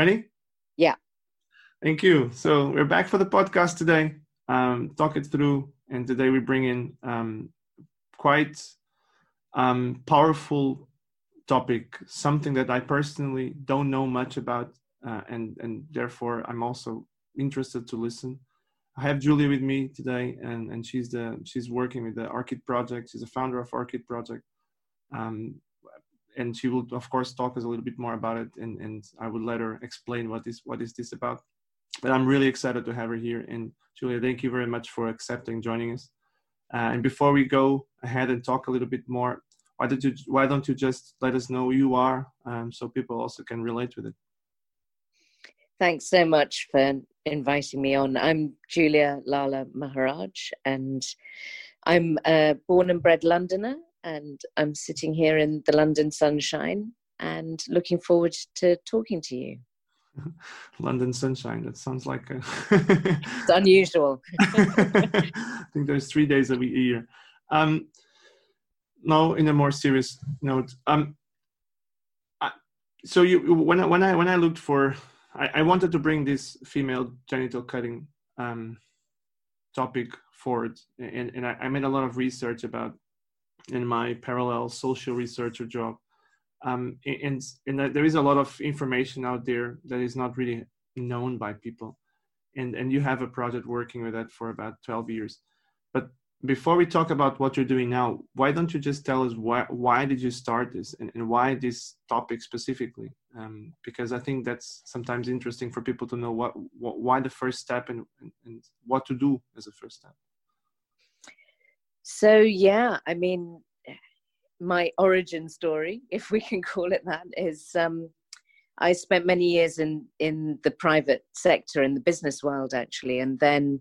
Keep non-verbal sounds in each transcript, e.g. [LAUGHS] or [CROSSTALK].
Ready? Yeah. Thank you. So we're back for the podcast today. Um, talk it through, and today we bring in um, quite um, powerful topic, something that I personally don't know much about, uh, and and therefore I'm also interested to listen. I have Julia with me today, and and she's the she's working with the Orchid Project. She's a founder of Orchid Project. Um, and she will of course talk us a little bit more about it and, and i will let her explain what is what is this about. But i'm really excited to have her here and julia thank you very much for accepting joining us. Uh, and before we go ahead and talk a little bit more why don't you why don't you just let us know who you are um, so people also can relate with it? Thanks so much for inviting me on. I'm Julia Lalla-Maharajh and i'm a born and bred londoner and I'm sitting here in the London sunshine and looking forward to talking to you. [LAUGHS] London sunshine. That sounds like a [LAUGHS] it's [LAUGHS] unusual. I think there's three days a year. Um, now, in a more serious note, um, I, so you when I when I when I looked for, I, I wanted to bring this female genital cutting um, topic forward, and and I, I made a lot of research about in my parallel social researcher job. Um, and, and there is a lot of information out there that is not really known by people. And, and you have a project working with that for about 12 years. But before we talk about what you're doing now, why don't you just tell us why, why did you start this and, and why this topic specifically? Um, because I think that's sometimes interesting for people to know what, what why the first step and, and, and what to do as a first step. So, yeah, I mean, my origin story, [LAUGHS] if we can call it that, is um, I spent many years in, in the private sector, in the business world, actually, and then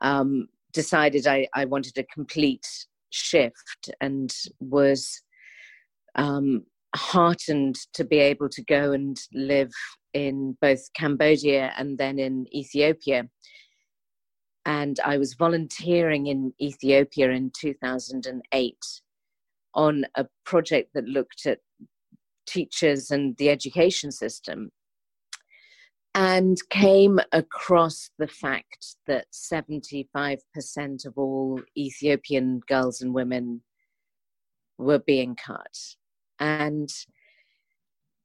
um, decided I, I wanted a complete shift and was um, heartened to be able to go and live in both Cambodia and then in Ethiopia and I was volunteering in Ethiopia in 2008 on a project that looked at teachers and the education system and came across the fact that 75% of all Ethiopian girls and women were being cut. And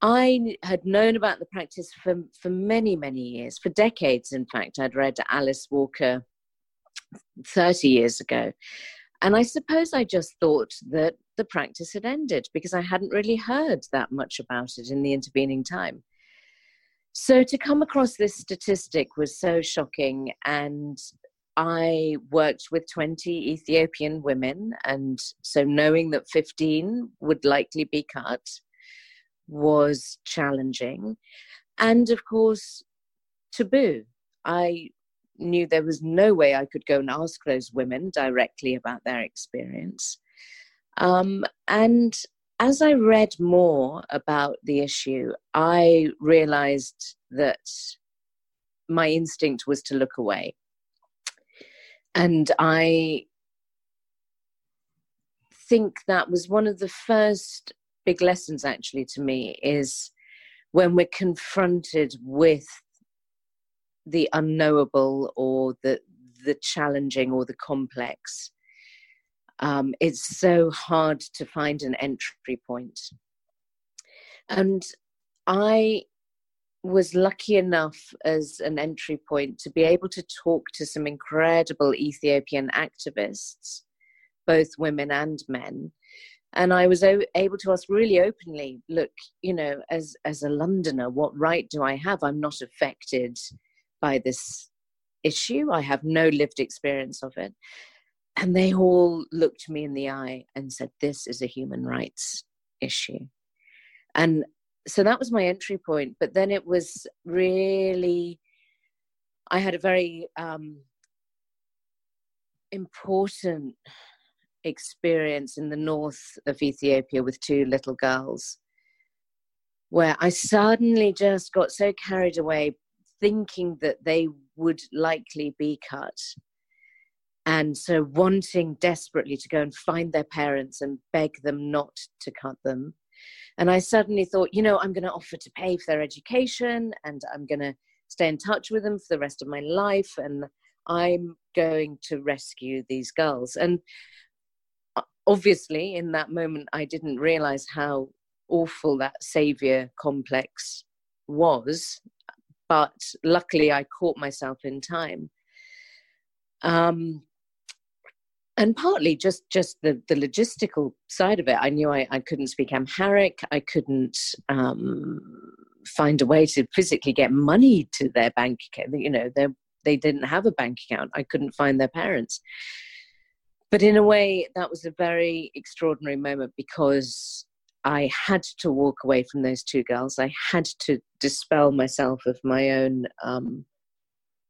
I had known about the practice for, for many, many years, for decades, in fact. I'd read Alice Walker 30 years ago. And I suppose I just thought that the practice had ended because I hadn't really heard that much about it in the intervening time. So to come across this statistic was so shocking. And I worked with 20 Ethiopian women. And so knowing that 15 would likely be cut was challenging. And of course, taboo. I knew there was no way I could go and ask those women directly about their experience. Um, and as I read more about the issue, I realized that my instinct was to look away. And I think that was one of the first big lessons, actually, to me, is when we're confronted with the unknowable or the the challenging or the complex. Um, it's so hard to find an entry point. And I was lucky enough as an entry point to be able to talk to some incredible Ethiopian activists, both women and men. And I was able to ask really openly, look, you know, as, as a Londoner, what right do I have? I'm not affected by this issue. I have no lived experience of it. And they all looked me in the eye and said, This is a human rights issue. And so that was my entry point. But then it was really, I had a very um, important experience in the north of Ethiopia with two little girls where I suddenly just got so carried away thinking that they would likely be cut. And so, wanting desperately to go and find their parents and beg them not to cut them. And I suddenly thought, you know, I'm going to offer to pay for their education and I'm going to stay in touch with them for the rest of my life. And I'm going to rescue these girls. And uh, obviously, in that moment, I didn't realize how awful that savior complex was. But luckily, I caught myself in time. Um, and partly just just the the logistical side of it. I knew i, I couldn't speak amharic. I couldn't um, find a way to physically get money to their bank account. You know they they didn't have a bank account. I couldn't find their parents. But in a way that was a very extraordinary moment because i had to walk away from those two girls i had to dispel myself of my own um,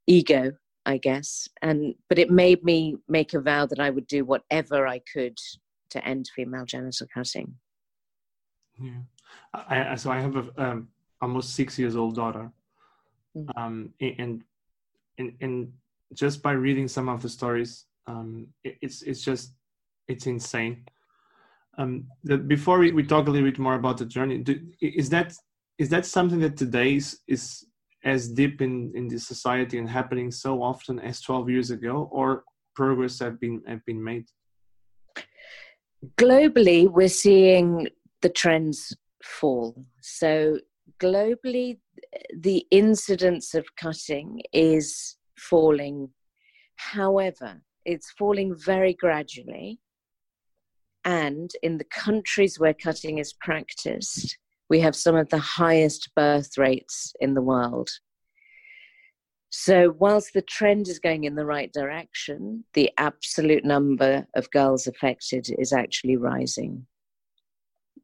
ego I guess. And but it made me make a vow that I would do whatever I could to end female genital cutting. Yeah, I, so I have a um, almost six years old daughter, mm. um, and and and just by reading some of the stories, um, it, it's it's just it's insane. Um, before we, we talk a little bit more about the journey, do, is that is that something that today is, is as deep in in the society and happening so often as 12 years ago or progress have been have been made? Globally we're seeing the trends fall. So globally the incidence of cutting is falling. However it's falling very gradually and in the countries where cutting is practiced we have some of the highest birth rates in the world. So, whilst the trend is going in the right direction, the absolute number of girls affected is actually rising.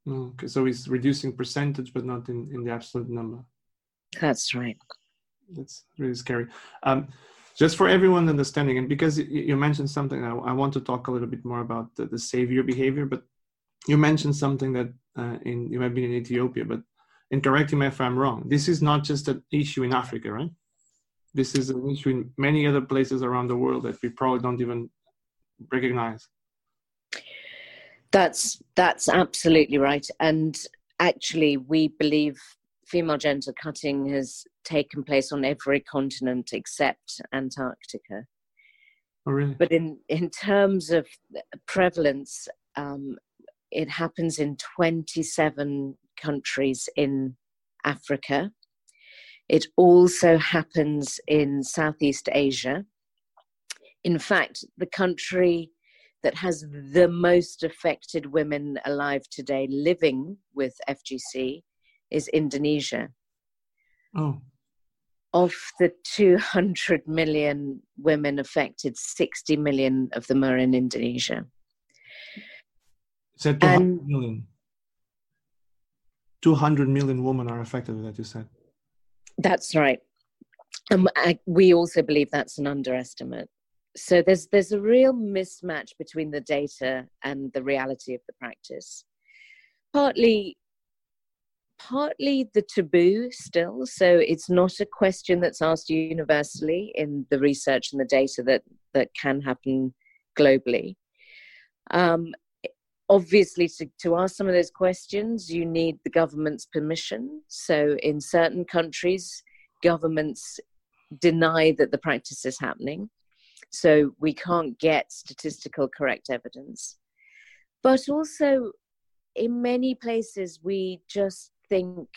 Okay, so it's reducing percentage, but not in, in the absolute number. That's right. That's really scary. Um, just for everyone understanding, and because you mentioned something, I, I, want to talk a little bit more about the, the savior behavior, but you mentioned something that uh, in you have been in Ethiopia, but and correct me if I'm wrong. This is not just an issue in Africa, right? This is an issue in many other places around the world that we probably don't even recognize. That's that's absolutely right, and actually, we believe female genital cutting has taken place on every continent except Antarctica. Oh, really? But in in terms of prevalence, um, it happens in 27 countries in Africa. It also happens in Southeast Asia. In fact, the country that has the most affected women alive today living with FGC is Indonesia. Oh. Of the 200 million women affected, 60 million of them are in Indonesia said 200 and, million. 200 million women are affected that you said that's right and I, we also believe that's an underestimate so there's there's a real mismatch between the data and the reality of the practice partly partly the taboo still so it's not a question that's asked universally in the research and the data that that can happen globally. Um, obviously to, to ask some of those questions you need the government's permission. So in certain countries governments deny that the practice is happening. So we can't get statistical correct evidence. But also in many places we just think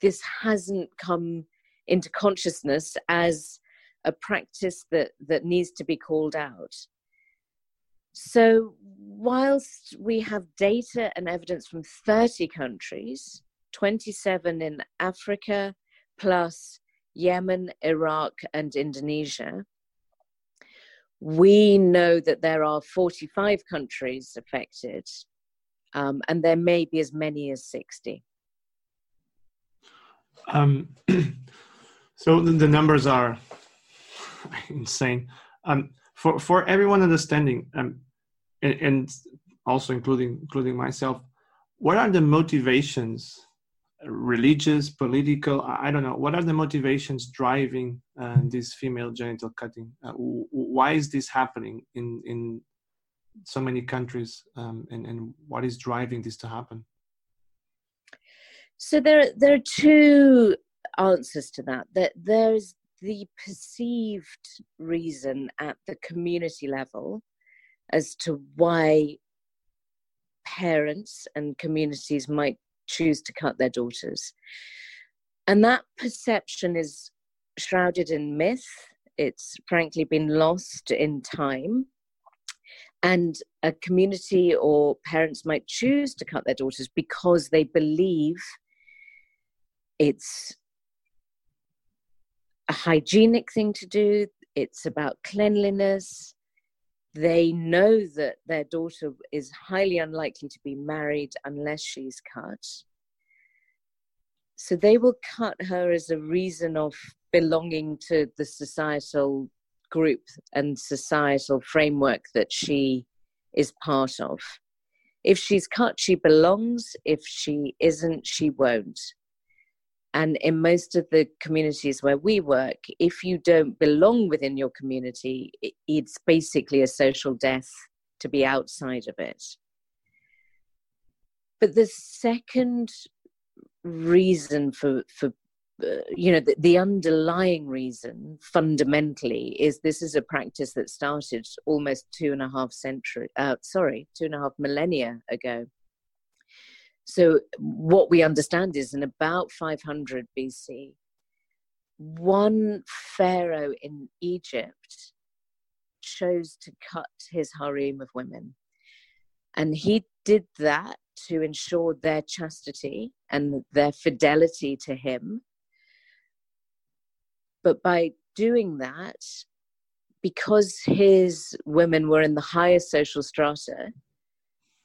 this hasn't come into consciousness as a practice that that needs to be called out so, whilst we have data and evidence from 30 countries, 27 in Africa, plus Yemen, Iraq, and Indonesia, we know that there are 45 countries affected, um, and there may be as many as 60. Um, [CLEARS THROAT] so the, numbers are [LAUGHS] insane. Um, for for everyone understanding, um, and, and also including including myself what are the motivations religious political i don't know what are the motivations driving uh, this female genital cutting uh, why is this happening in in so many countries um, and and what is driving this to happen So there, there are two answers to that. That there's the perceived reason at the community level as to why parents and communities might choose to cut their daughters. And that perception is shrouded in myth. It's frankly been lost in time. And a community or parents might choose to cut their daughters because they believe it's a hygienic thing to do, it's about cleanliness. They know that their daughter is highly unlikely to be married unless she's cut. So they will cut her as a reason of belonging to the societal group and societal framework that she is part of. If she's cut, she belongs. If she isn't, she won't. And in most of the communities where we work, if you don't belong within your community, it's basically a social death to be outside of it. But the second reason for, for uh, you know, the, the, underlying reason fundamentally is this is a practice that started almost two and a half century, uh, sorry, two and a half millennia ago. So, what we understand is in about 500 BC, one pharaoh in Egypt chose to cut his harem of women. And he did that to ensure their chastity and their fidelity to him. But by doing that, because his women were in the highest social strata,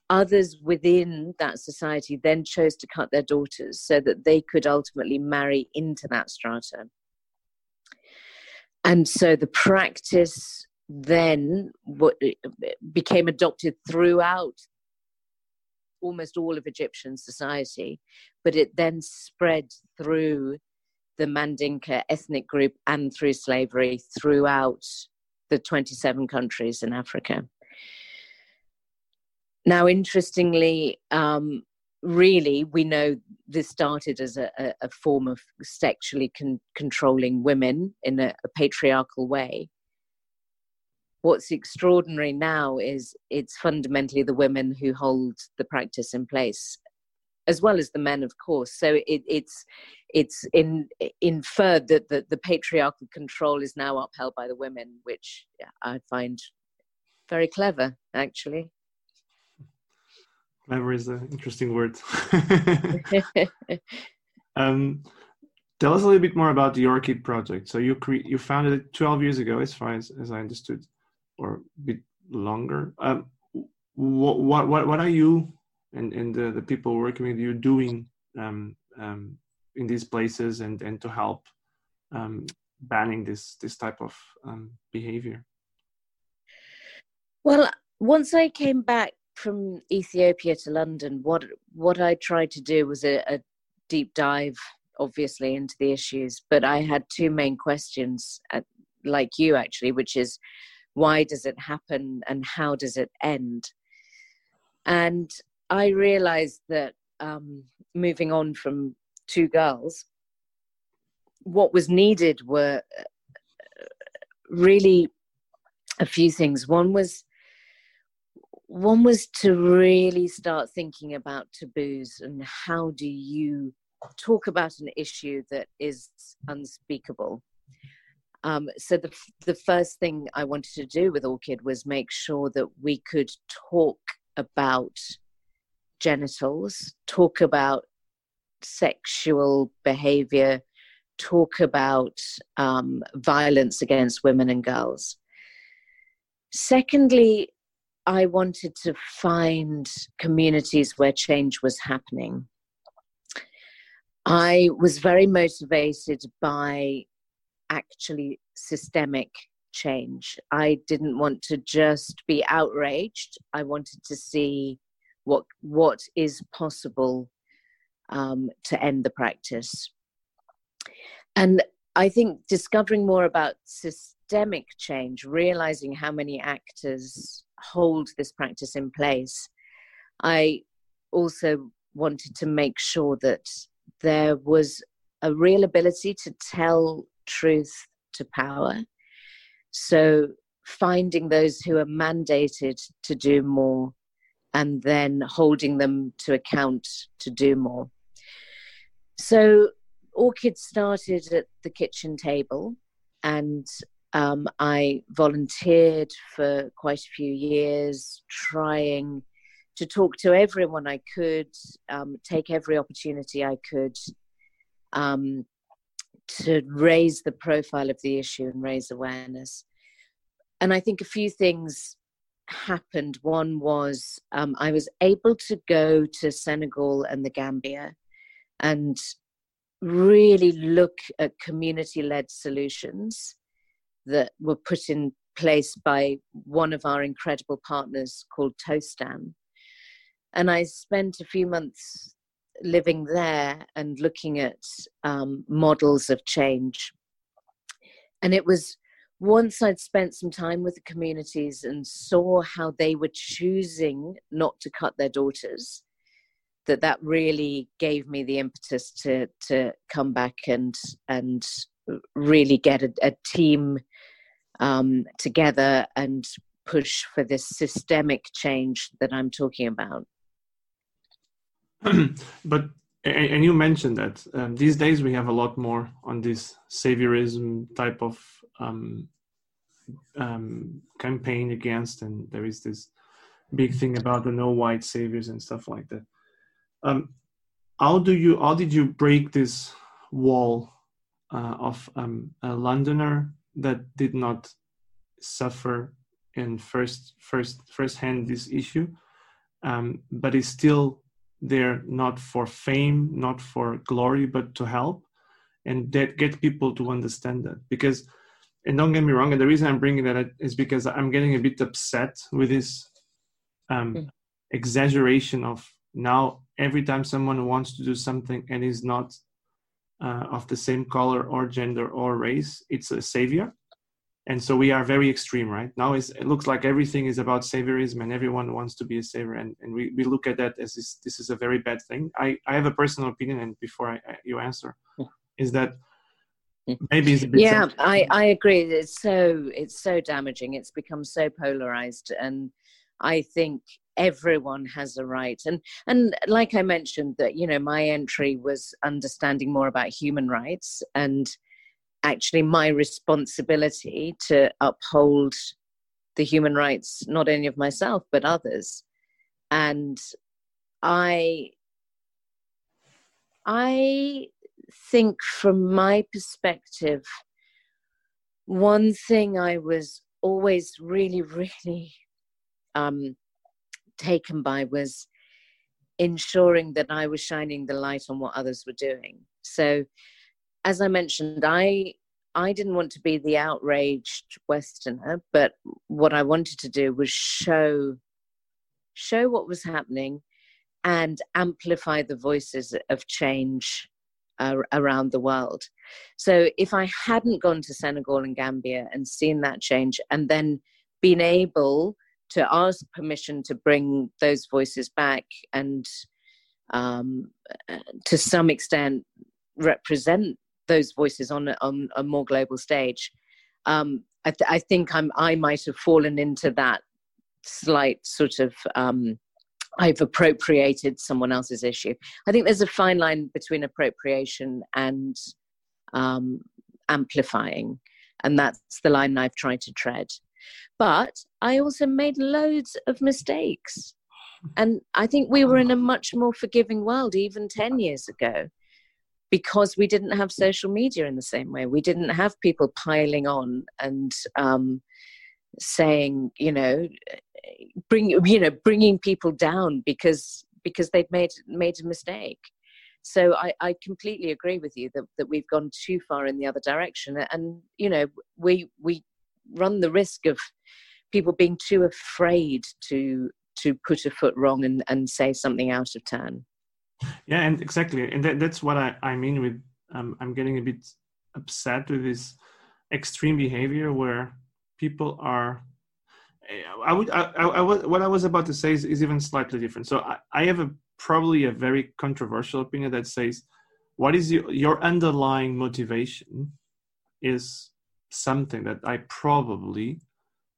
others within that society then chose to cut their daughters so that they could ultimately marry into that strata. And so the practice then became adopted throughout almost all of Egyptian society, but it then spread through the Mandinka ethnic group and through slavery throughout the 27 countries in Africa. Now, interestingly, um, really, we know this started as a, a, form of sexually con- controlling women in a, a patriarchal way. What's extraordinary now is it's fundamentally the women who hold the practice in place as well as the men, of course. So it, it's it's in, inferred that the, the patriarchal control is now upheld by the women, which I find very clever, actually. Clever is an interesting word. [LAUGHS] [LAUGHS] um, tell us a little bit more about the Orchid project. So you cre- you founded it 12 years ago, as far as, as I understood, or a bit longer. Um, what, what, what, are you and, and the, the people working with you doing um, um, in these places and, and to help um, banning this, this type of um, behavior? Well, once I came back from Ethiopia to London, what what I tried to do was a, a deep dive, obviously, into the issues. But I had two main questions, at, like you actually, which is why does it happen and how does it end? And I realized that um, moving on from two girls, what was needed were uh, really a few things. One was one was to really start thinking about taboos and how do you talk about an issue that is unspeakable. Um, so the the first thing I wanted to do with Orchid was make sure that we could talk about genitals, talk about sexual behavior, talk about um, violence against women and girls. Secondly, I wanted to find communities where change was happening. I was very motivated by actually systemic change. I didn't want to just be outraged. I wanted to see what what is possible um, to end the practice. And I think discovering more about systemic change, realizing how many actors hold this practice in place, I also wanted to make sure that there was a real ability to tell truth to power. So finding those who are mandated to do more and then holding them to account to do more. So Orchid started at the kitchen table, and um, I volunteered for quite a few years, trying to talk to everyone I could, um, take every opportunity I could um, to raise the profile of the issue and raise awareness. And I think a few things happened. One was um, I was able to go to Senegal and the Gambia and really look at community led solutions that were put in place by one of our incredible partners called Tostan. And I spent a few months living there and looking at um, models of change. And it was once I'd spent some time with the communities and saw how they were choosing not to cut their daughters, that that really gave me the impetus to to come back and and really get a, a team um, together and push for this systemic change that I'm talking about. [CLEARS THROAT] but and you mentioned that um, these days we have a lot more on this saviorism type of um, um, campaign against, and there is this big thing about the no white saviors and stuff like that. Um, how do you? How did you break this wall uh, of um, a Londoner that did not suffer in first first first hand this issue, um, but is still there not for fame, not for glory, but to help, and that get people to understand that because and don't get me wrong and the reason i'm bringing that is because i'm getting a bit upset with this um, mm. exaggeration of now every time someone wants to do something and is not uh, of the same color or gender or race it's a savior. And so we are very extreme right? Now it looks like everything is about saviorism and everyone wants to be a savior. And, and we, we look at that as this, this is a very bad thing. I, I have a personal opinion and before I, I, you answer is that maybe it's yeah i i agree. It's so it's so damaging. It's become so polarized. And i think everyone has a right. And and like i mentioned that you know my entry was understanding more about human rights and actually my responsibility to uphold the human rights not only of myself but others. And i i think from my perspective, one thing I was always really, really um, taken by was ensuring that I was shining the light on what others were doing. So, as I mentioned, I I didn't want to be the outraged Westerner, but what I wanted to do was show show what was happening and amplify the voices of change uh, around the world. So if I hadn't gone to Senegal and Gambia and seen that change and then been able to ask permission to bring those voices back and um, to some extent represent those voices on a, on a more global stage, um, I, th- I, think I'm, I might have fallen into that slight sort of um, I've appropriated someone else's issue. I think there's a fine line between appropriation and um, amplifying, and that's the line I've tried to tread. But I also made loads of mistakes. And I think we were in a much more forgiving world even 10 years ago because we didn't have social media in the same way. We didn't have people piling on and um, saying, you know, bring you know bringing people down because because they've made made a mistake so I, I completely agree with you that, that we've gone too far in the other direction and you know we we run the risk of people being too afraid to to put a foot wrong and, and say something out of turn yeah and exactly and that, that's what I, I mean with um, i'm getting a bit upset with this extreme behavior where people are I would, I, I, I, what I was about to say is, is even slightly different. So I, I have a probably a very controversial opinion that says what is your, your underlying motivation is something that I probably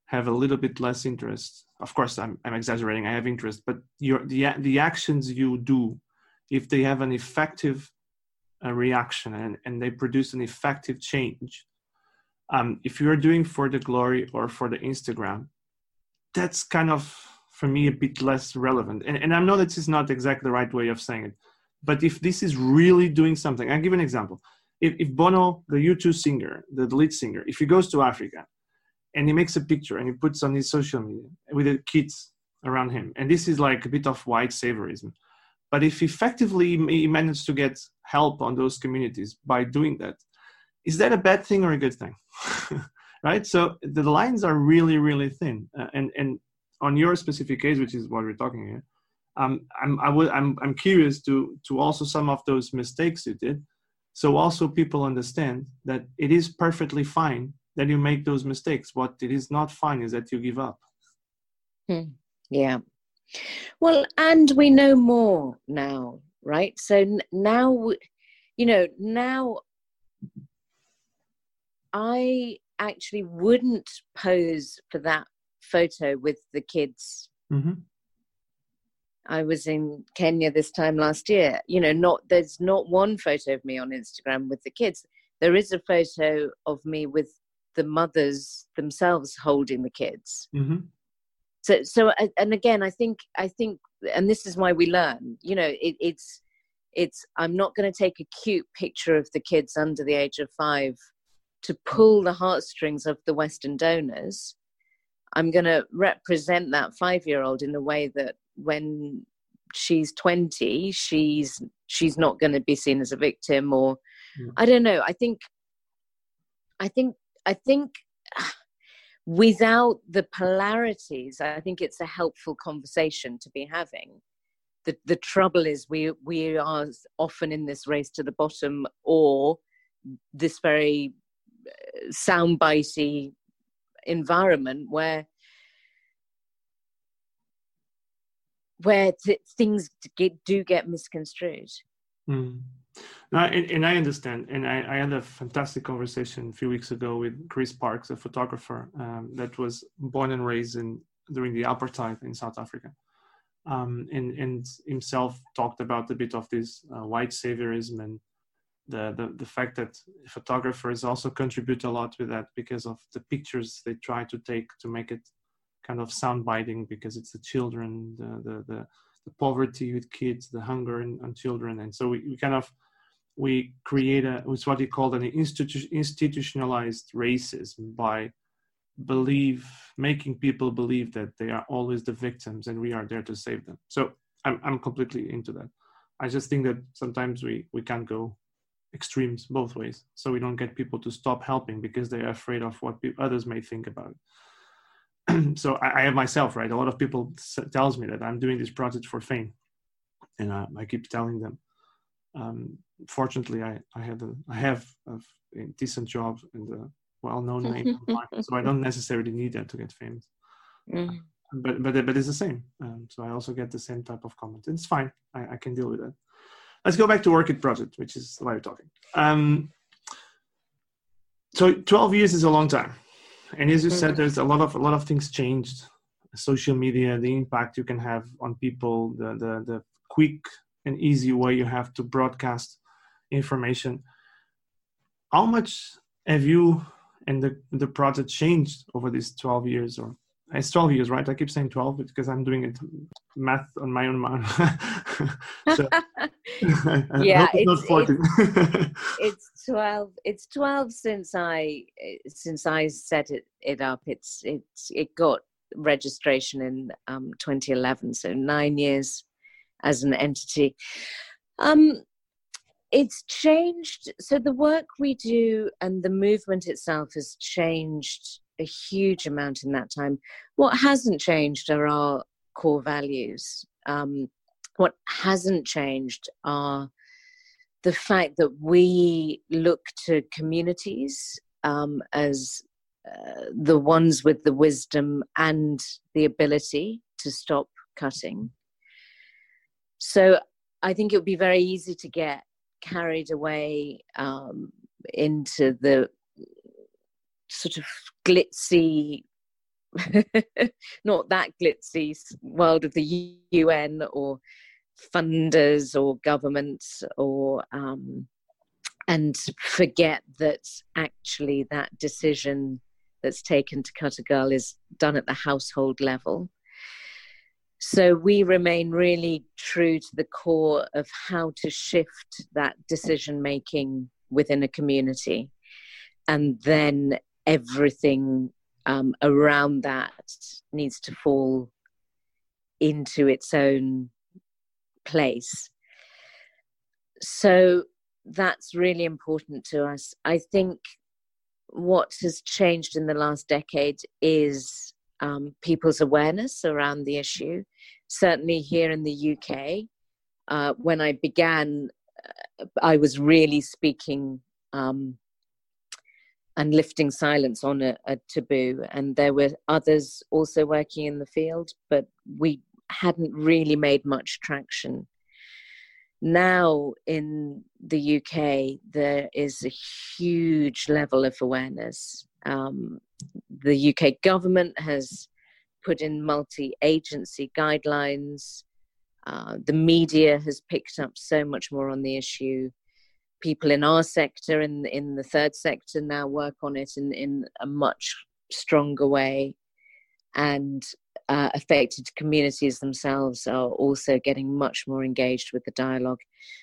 have a little bit less interest. Of course, I'm, I'm exaggerating. I have interest, but your the the actions you do, if they have an effective uh, reaction and, and they produce an effective change, um, if you are doing for the glory or for the Instagram, that's kind of for me a bit less relevant. And, and I know that this is not exactly the right way of saying it, but if this is really doing something, I'll give an example. If, if Bono, the U2 singer, the lead singer, if he goes to Africa and he makes a picture and he puts on his social media with the kids around him, and this is like a bit of white saviorism, but if effectively he managed to get help on those communities by doing that, is that a bad thing or a good thing? [LAUGHS] right? So the lines are really, really thin. Uh, and and on your specific case, which is what we're talking here, um, I'm I would I'm I'm curious to to also some of those mistakes you did, so also people understand that it is perfectly fine that you make those mistakes. What it is not fine is that you give up. Hmm. Yeah. Well, and we know more now, right? So now, you know, now I actually wouldn't pose for that photo with the kids. Mm-hmm. I was in Kenya this time last year. You know, not there's not one photo of me on Instagram with the kids. There is a photo of me with the mothers themselves holding the kids. Mm-hmm. So, so, and again, I think, I think, and this is why we learn. You know, it, it's, it's. I'm not going to take a cute picture of the kids under the age of five to pull the heartstrings of the Western donors, I'm going to represent that five year old in a way that when she's 20, she's she's not going to be seen as a victim or mm. I don't know. I think I think I think without the polarities, I think it's a helpful conversation to be having. The, the trouble is we we are often in this race to the bottom or this very soundbitey environment where where th- things get, do get misconstrued. Mm. No, and, and, I understand. And I, I, had a fantastic conversation a few weeks ago with Chris Parks, a photographer um, that was born and raised in during the apartheid in South Africa. Um, and, and himself talked about a bit of this uh, white saviorism and the, the, the fact that photographers also contribute a lot with that because of the pictures they try to take to make it kind of sound biting because it's the children, the, the, the, the poverty with kids, the hunger in, on children. And so we, we kind of, we create a, it's what he called an institu- institutionalized racism by believe, making people believe that they are always the victims and we are there to save them. So I'm, I'm completely into that. I just think that sometimes we, we can't go extremes both ways so we don't get people to stop helping because they're afraid of what others may think about it [CLEARS THROAT] so I, I, have myself right? A lot of people s- tells me that i'm doing this project for fame. And uh, i keep telling them um, fortunately i i had a, i have a, a decent job and a well-known [LAUGHS] name so i don't necessarily need that to get famous. Mm. but but but it's the same. Um, so i also get the same type of comment. It's fine. I, I can deal with that. Let's go back to Orchid Project, which is why we're talking. Um, so 12 years is a long time. And as you said, there's a lot of a lot of things changed. Social media, the impact you can have on people, the the, the quick and easy way you have to broadcast information. How much have you and the, the project changed over these 12 years or it's 12 years, right? I keep saying 12 because I'm doing it math on my own mind. [LAUGHS] so, [LAUGHS] yeah, [LAUGHS] it's, it's, it's, 12. It's 12 since I since I set it, it up. It's it's it got registration in um, 2011, so nine years as an entity. Um, it's changed. So the work we do and the movement itself has changed a huge amount in that time. What hasn't changed are our core values. Um, what hasn't changed are the fact that we look to communities um, as uh, the ones with the wisdom and the ability to stop cutting. So I think it would be very easy to get carried away um, into the sort of glitzy [LAUGHS] not that glitzy world of the UN or funders or governments or um, and forget that actually that decision that's taken to cut a girl is done at the household level. So we remain really true to the core of how to shift that decision making within a community. And then everything um, around that needs to fall into its own place. So that's really important to us. I think what has changed in the last decade is um, people's awareness around the issue. Certainly here in the UK, uh, when I began, uh, I was really speaking um, and lifting silence on a, a, taboo. And there were others also working in the field, but we hadn't really made much traction. Now in the UK, there is a huge level of awareness. Um, the UK government has put in multi agency guidelines. Uh, the media has picked up so much more on the issue people in our sector in in the third sector now work on it in in a much stronger way and uh, affected communities themselves are also getting much more engaged with the dialogue.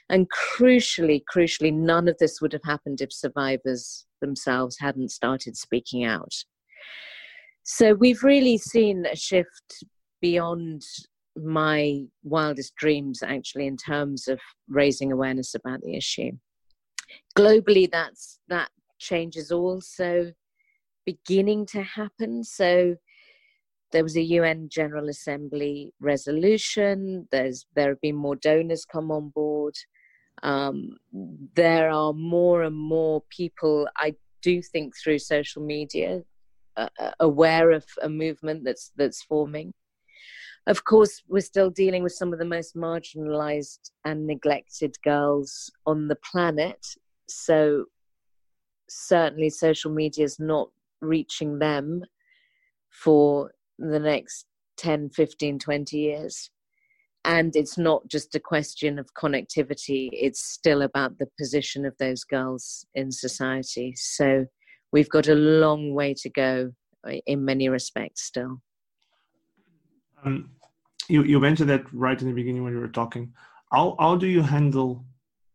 And crucially crucially none of this would have happened if survivors themselves hadn't started speaking out. So we've really seen a shift beyond my wildest dreams actually in terms of raising awareness about the issue. Globally that's that change is also beginning to happen. So there was a UN General Assembly resolution. There's there have been more donors come on board. Um, there are more and more people. I do think through social media uh, uh aware of a movement that's that's forming. Of course, we're still dealing with some of the most marginalized and neglected girls on the planet, so certainly social media is not reaching them for the next 10 15 20 years. And it's not just a question of connectivity it's still about the position of those girls in society. So we've got a long way to go uh, in many respects still. Um, you, you mentioned that right in the beginning when you were talking. How, how do you handle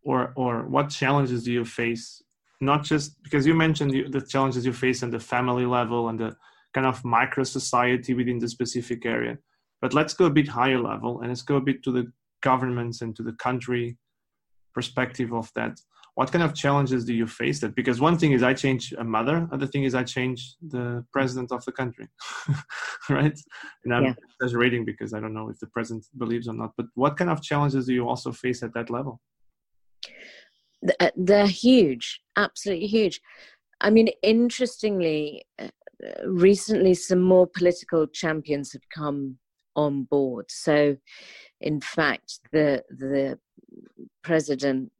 or or what challenges do you face? Not just because you mentioned the, the challenges you face on the family level and the kind of micro society within the specific area. But let's go a bit higher level and let's go a bit to the governments and to the country perspective of that. What kind of challenges do you face that? Because one thing is i change a mother other thing is i change the president of the country [LAUGHS] right? And i'm yeah. exaggerating because i don't know if the president believes or not but what kind of challenges do you also face at that level? Uh, they're huge, absolutely huge. I mean, interestingly, uh, recently some more political champions have come on board. So, in fact, the the president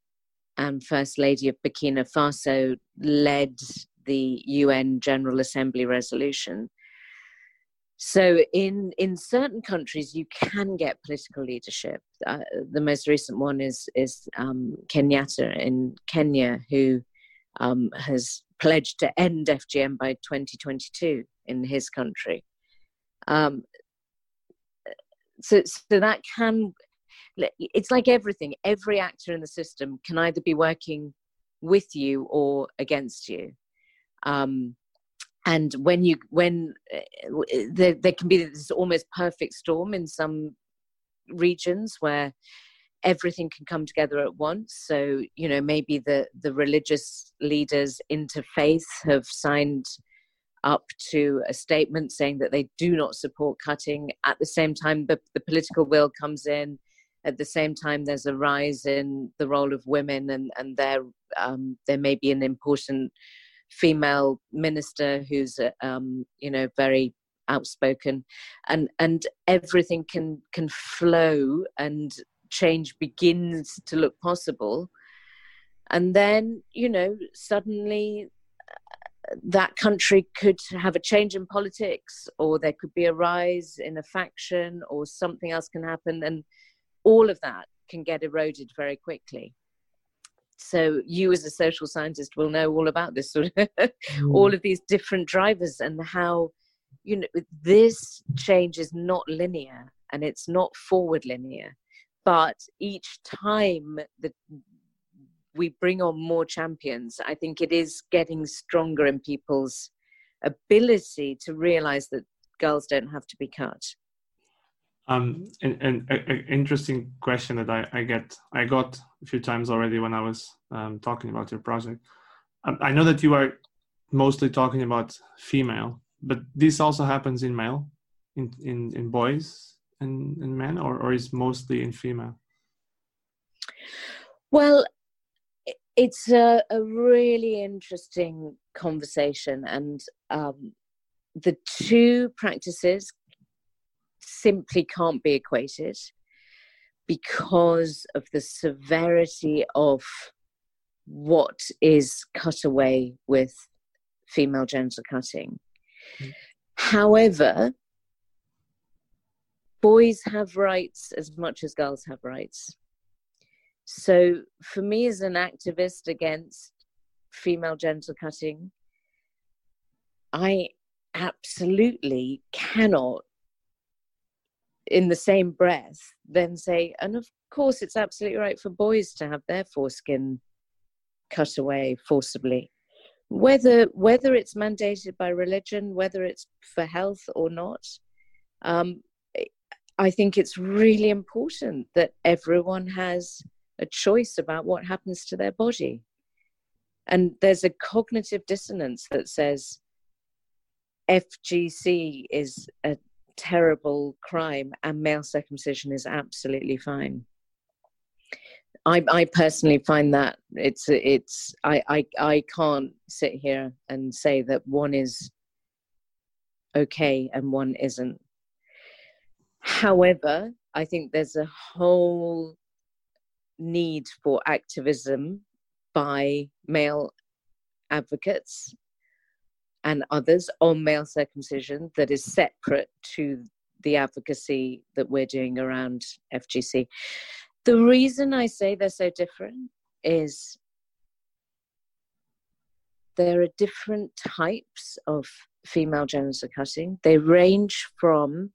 and first lady of Burkina Faso led the UN General Assembly resolution so in in certain countries, you can get political leadership. Uh, the most recent one is is um, Kenyatta in Kenya, who um, has pledged to end FGM by 2022 in his country. Um, so, so that can it's like everything every actor in the system can either be working with you or against you um, and when you when uh, there, there can be this almost perfect storm in some regions where everything can come together at once. So you know maybe the the religious leaders interfaith have signed up to a statement saying that they do not support cutting. At the same time the, the political will comes in. At the same time there's a rise in the role of women and and there um, there may be an important female minister who's uh, um, you know very outspoken. And and everything can can flow and change begins to look possible. And then you know suddenly uh, that country could have a change in politics or there could be a rise in a faction or something else can happen and all of that can get eroded very quickly. So you as a social scientist will know all about this sort of [LAUGHS] mm. all of these different drivers and how you know this change is not linear and it's not forward linear but each time that we bring on more champions i think it is getting stronger in people's ability to realize that girls don't have to be cut um, and, an interesting question that I, I get, I got a few times already when I was um, talking about your project. Um, I know that you are mostly talking about female, but this also happens in male, in in, in boys and, and men, or or is mostly in female. Well, it's a, a really interesting conversation, and um, the two practices simply can't be equated because of the severity of what is cut away with female genital cutting. Mm. However, boys have rights as much as girls have rights. So, for me, as an activist against female genital cutting, I absolutely cannot in the same breath then say, and of course, it's absolutely right for boys to have their foreskin cut away forcibly. Whether whether it's mandated by religion, whether it's for health or not, um, I think it's really important that everyone has a choice about what happens to their body. And there's a cognitive dissonance that says FGC is a terrible crime and male circumcision is absolutely fine. I, I personally find that it's it's I, I I can't sit here and say that one is okay and one isn't. However, I think there's a whole need for activism by male advocates and others on male circumcision that is separate to the advocacy that we're doing around FGC. The reason I say they're so different is there are different types of female genital cutting. They range from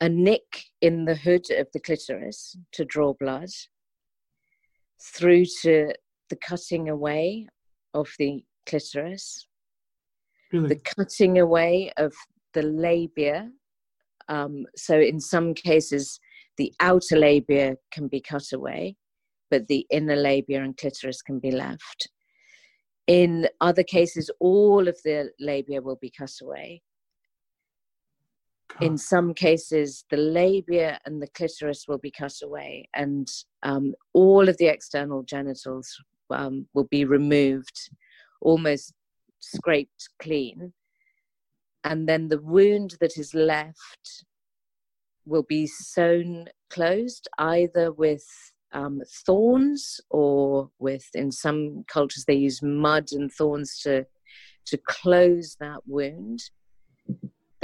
a nick in the hood of the clitoris to draw blood, through to the cutting away of the clitoris, Really? The cutting away of the labia. Um, so, in some cases, the outer labia can be cut away, but the inner labia and clitoris can be left. In other cases, all of the labia will be cut away. In some cases, the labia and the clitoris will be cut away, and um, all of the external genitals um, will be removed almost scraped clean. And then the wound that is left will be sewn closed either with um, thorns or with, in some cultures, they use mud and thorns to, to close that wound.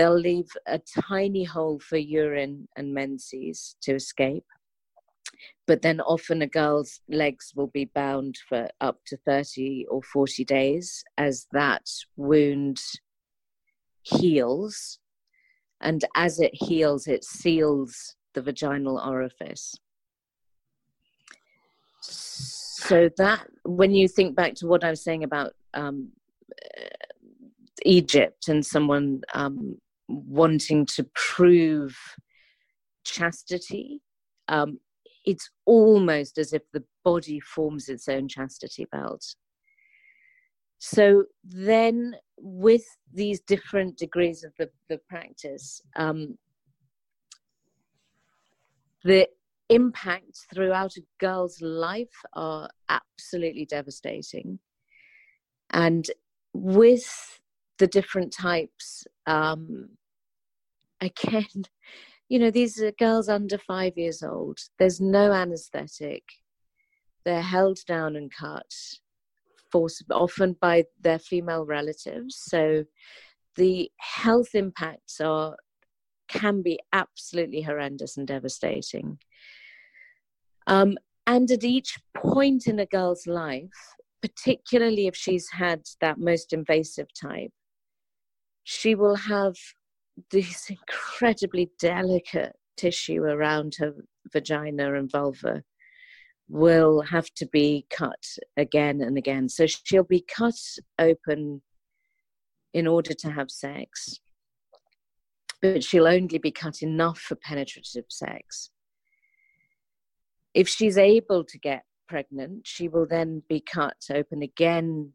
They'll leave a tiny hole for urine and menses to escape but then often a girl's legs will be bound for up to 30 or 40 days as that wound heals. And as it heals, it seals the vaginal orifice. So, that when you think back to what I was saying about um, Egypt and someone um, wanting to prove chastity, um, it's almost as if the body forms its own chastity belt. So then, with these different degrees of the, the practice, um, the impacts throughout a girl's life are absolutely devastating. And with the different types, um, again, [LAUGHS] you know, these are girls under five years old. There's no anesthetic. they're held down and cut, forced, often by their female relatives. So the health impacts are can be absolutely horrendous and devastating. Um, and at each point in a girl's life, particularly if she's had that most invasive type, she will have this incredibly delicate tissue around her vagina and vulva will have to be cut again and again. So she'll be cut open in order to have sex, but she'll only be cut enough for penetrative sex. If she's able to get pregnant, she will then be cut open again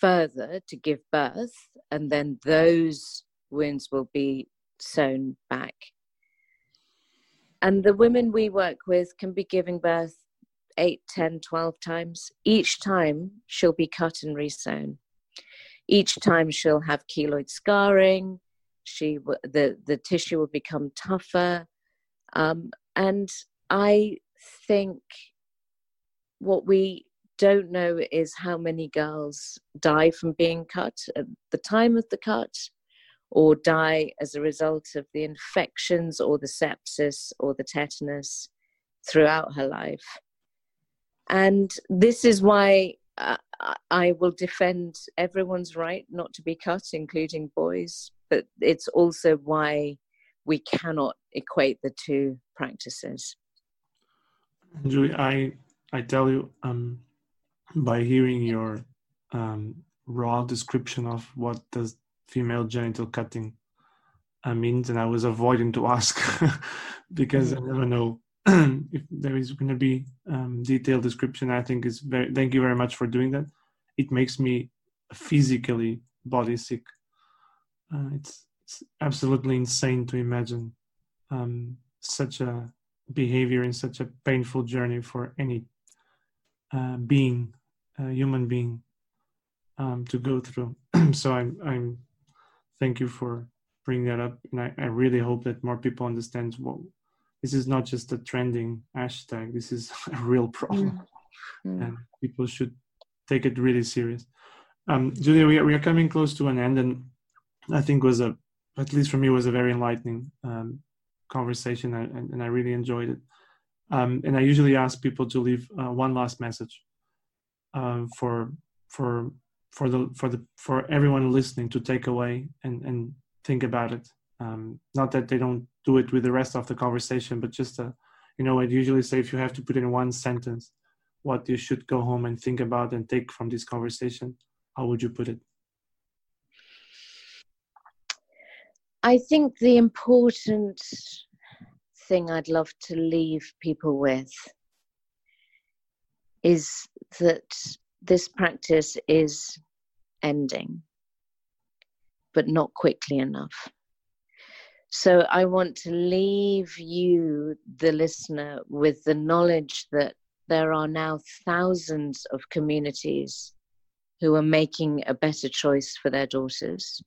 further to give birth, and then those wounds will be sewn back. And the women we work with can be giving birth 8, 10, 12 times. Each time she'll be cut and resewn. Each time she'll have keloid scarring. She the the tissue will become tougher, um, and I think what we don't know is how many girls die from being cut at the time of the cut or die as a result of the infections or the sepsis or the tetanus throughout her life. And this is why uh, I will defend everyone's right not to be cut, including boys, but it's also why we cannot equate the two practices. Julie, I I tell you, um, by hearing your um, raw description of what does female genital cutting uh, means, and I was avoiding to ask [LAUGHS] because I never know [CLEARS THROAT] if there is going to be um, detailed description. I think is very. Thank you very much for doing that. It makes me physically body sick. Uh, it's, it's, absolutely insane to imagine um, such a behavior in such a painful journey for any uh, being, human being, um, to go through. [CLEARS THROAT] so I'm, I'm thank you for bringing that up, and I, I really hope that more people understand what this is not just a trending hashtag. This is [LAUGHS] a real problem, mm. and people should take it really serious. Um, Julia, we are, we are coming close to an end, and I think was a, at least for me, was a very enlightening um, conversation, and, and, I really enjoyed it. Um, and I usually ask people to leave uh, one last message uh, for for for the for the for everyone listening to take away and and think about it. Um, not that they don't do it with the rest of the conversation, but just a, you know, I'd usually say if you have to put in one sentence what you should go home and think about and take from this conversation, how would you put it? I think the important thing I'd love to leave people with is that this practice is ending, but not quickly enough. So I want to leave you, the listener, with the knowledge that there are now thousands of communities who are making a better choice for their daughters.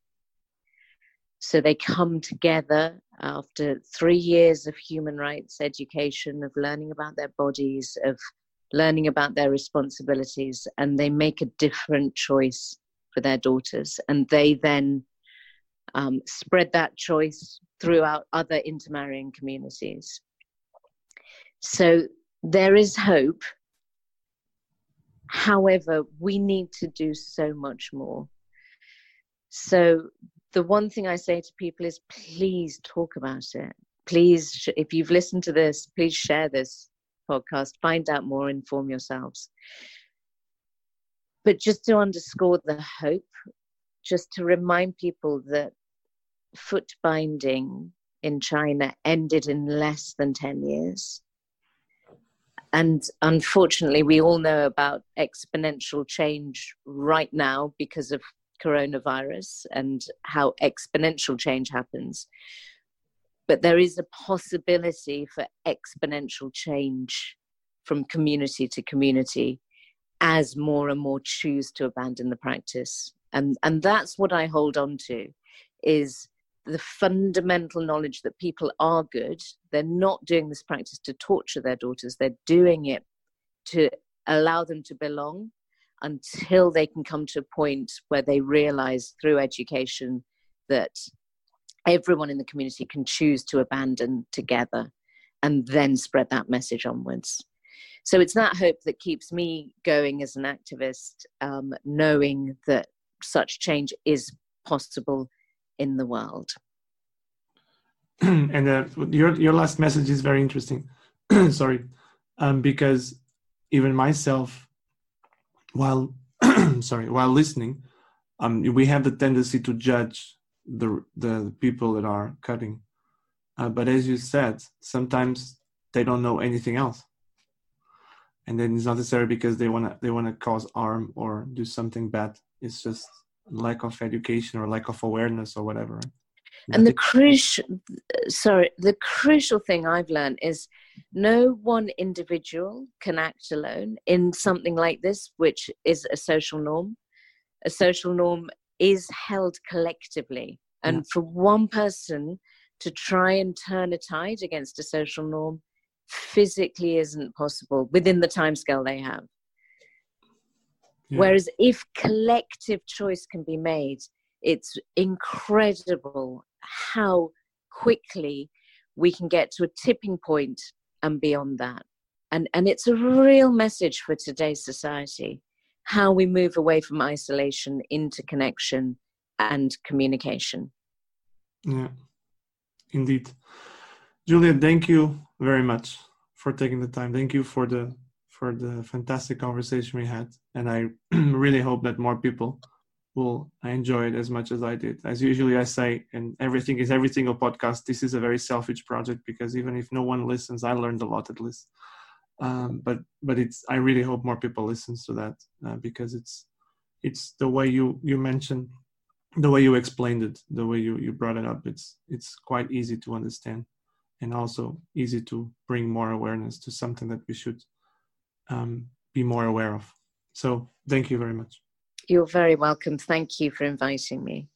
So they come together after three years of human rights education, of learning about their bodies, of learning about their responsibilities, and they make a different choice for their daughters. And they then um, spread that choice throughout other intermarrying communities. So there is hope. However, we need to do so much more. So the one thing I say to people is please talk about it. Please, if you've listened to this, please share this podcast, find out more, inform yourselves. But just to underscore the hope, just to remind people that foot binding in China ended in less than 10 years. And unfortunately, we all know about exponential change right now because of coronavirus and how exponential change happens. But there is a possibility for exponential change from community to community as more and more choose to abandon the practice. And, and that's what I hold on to is the fundamental knowledge that people are good. They're not doing this practice to torture their daughters. They're doing it to allow them to belong until they can come to a point where they realize through education that everyone in the community can choose to abandon together and then spread that message onwards. So it's that hope that keeps me going as an activist, um, knowing that such change is possible in the world. [CLEARS THROAT] and uh, your your last message is very interesting. [CLEARS THROAT] Sorry, um, because even myself, while [CLEARS THROAT] sorry, while listening, um, we have the tendency to judge the the people that are cutting. Uh, but as you said, sometimes they don't know anything else, and then it's not necessarily because they wanna they wanna cause harm or do something bad. It's just lack of education or lack of awareness or whatever. And the crucial, sorry, the crucial thing I've learned is no one individual can act alone in something like this, which is a social norm. A social norm is held collectively. And yeah. for one person to try and turn a tide against a social norm physically isn't possible within the timescale they have. Yeah. Whereas if collective choice can be made, it's incredible how quickly we can get to a tipping point and beyond that. And, and it's a real message for today's society how we move away from isolation into connection and communication. Yeah, indeed. Julia, thank you very much for taking the time. Thank you for the for the fantastic conversation we had, and I [CLEARS THROAT] really hope that more people will enjoy it as much as I did. As usually I say, and everything is every single podcast. This is a very selfish project because even if no one listens, I learned a lot at least. Um, but but it's I really hope more people listens to that uh, because it's it's the way you you mentioned the way you explained it the way you you brought it up it's it's quite easy to understand and also easy to bring more awareness to something that we should um, be more aware of. So thank you very much. You're very welcome. Thank you for inviting me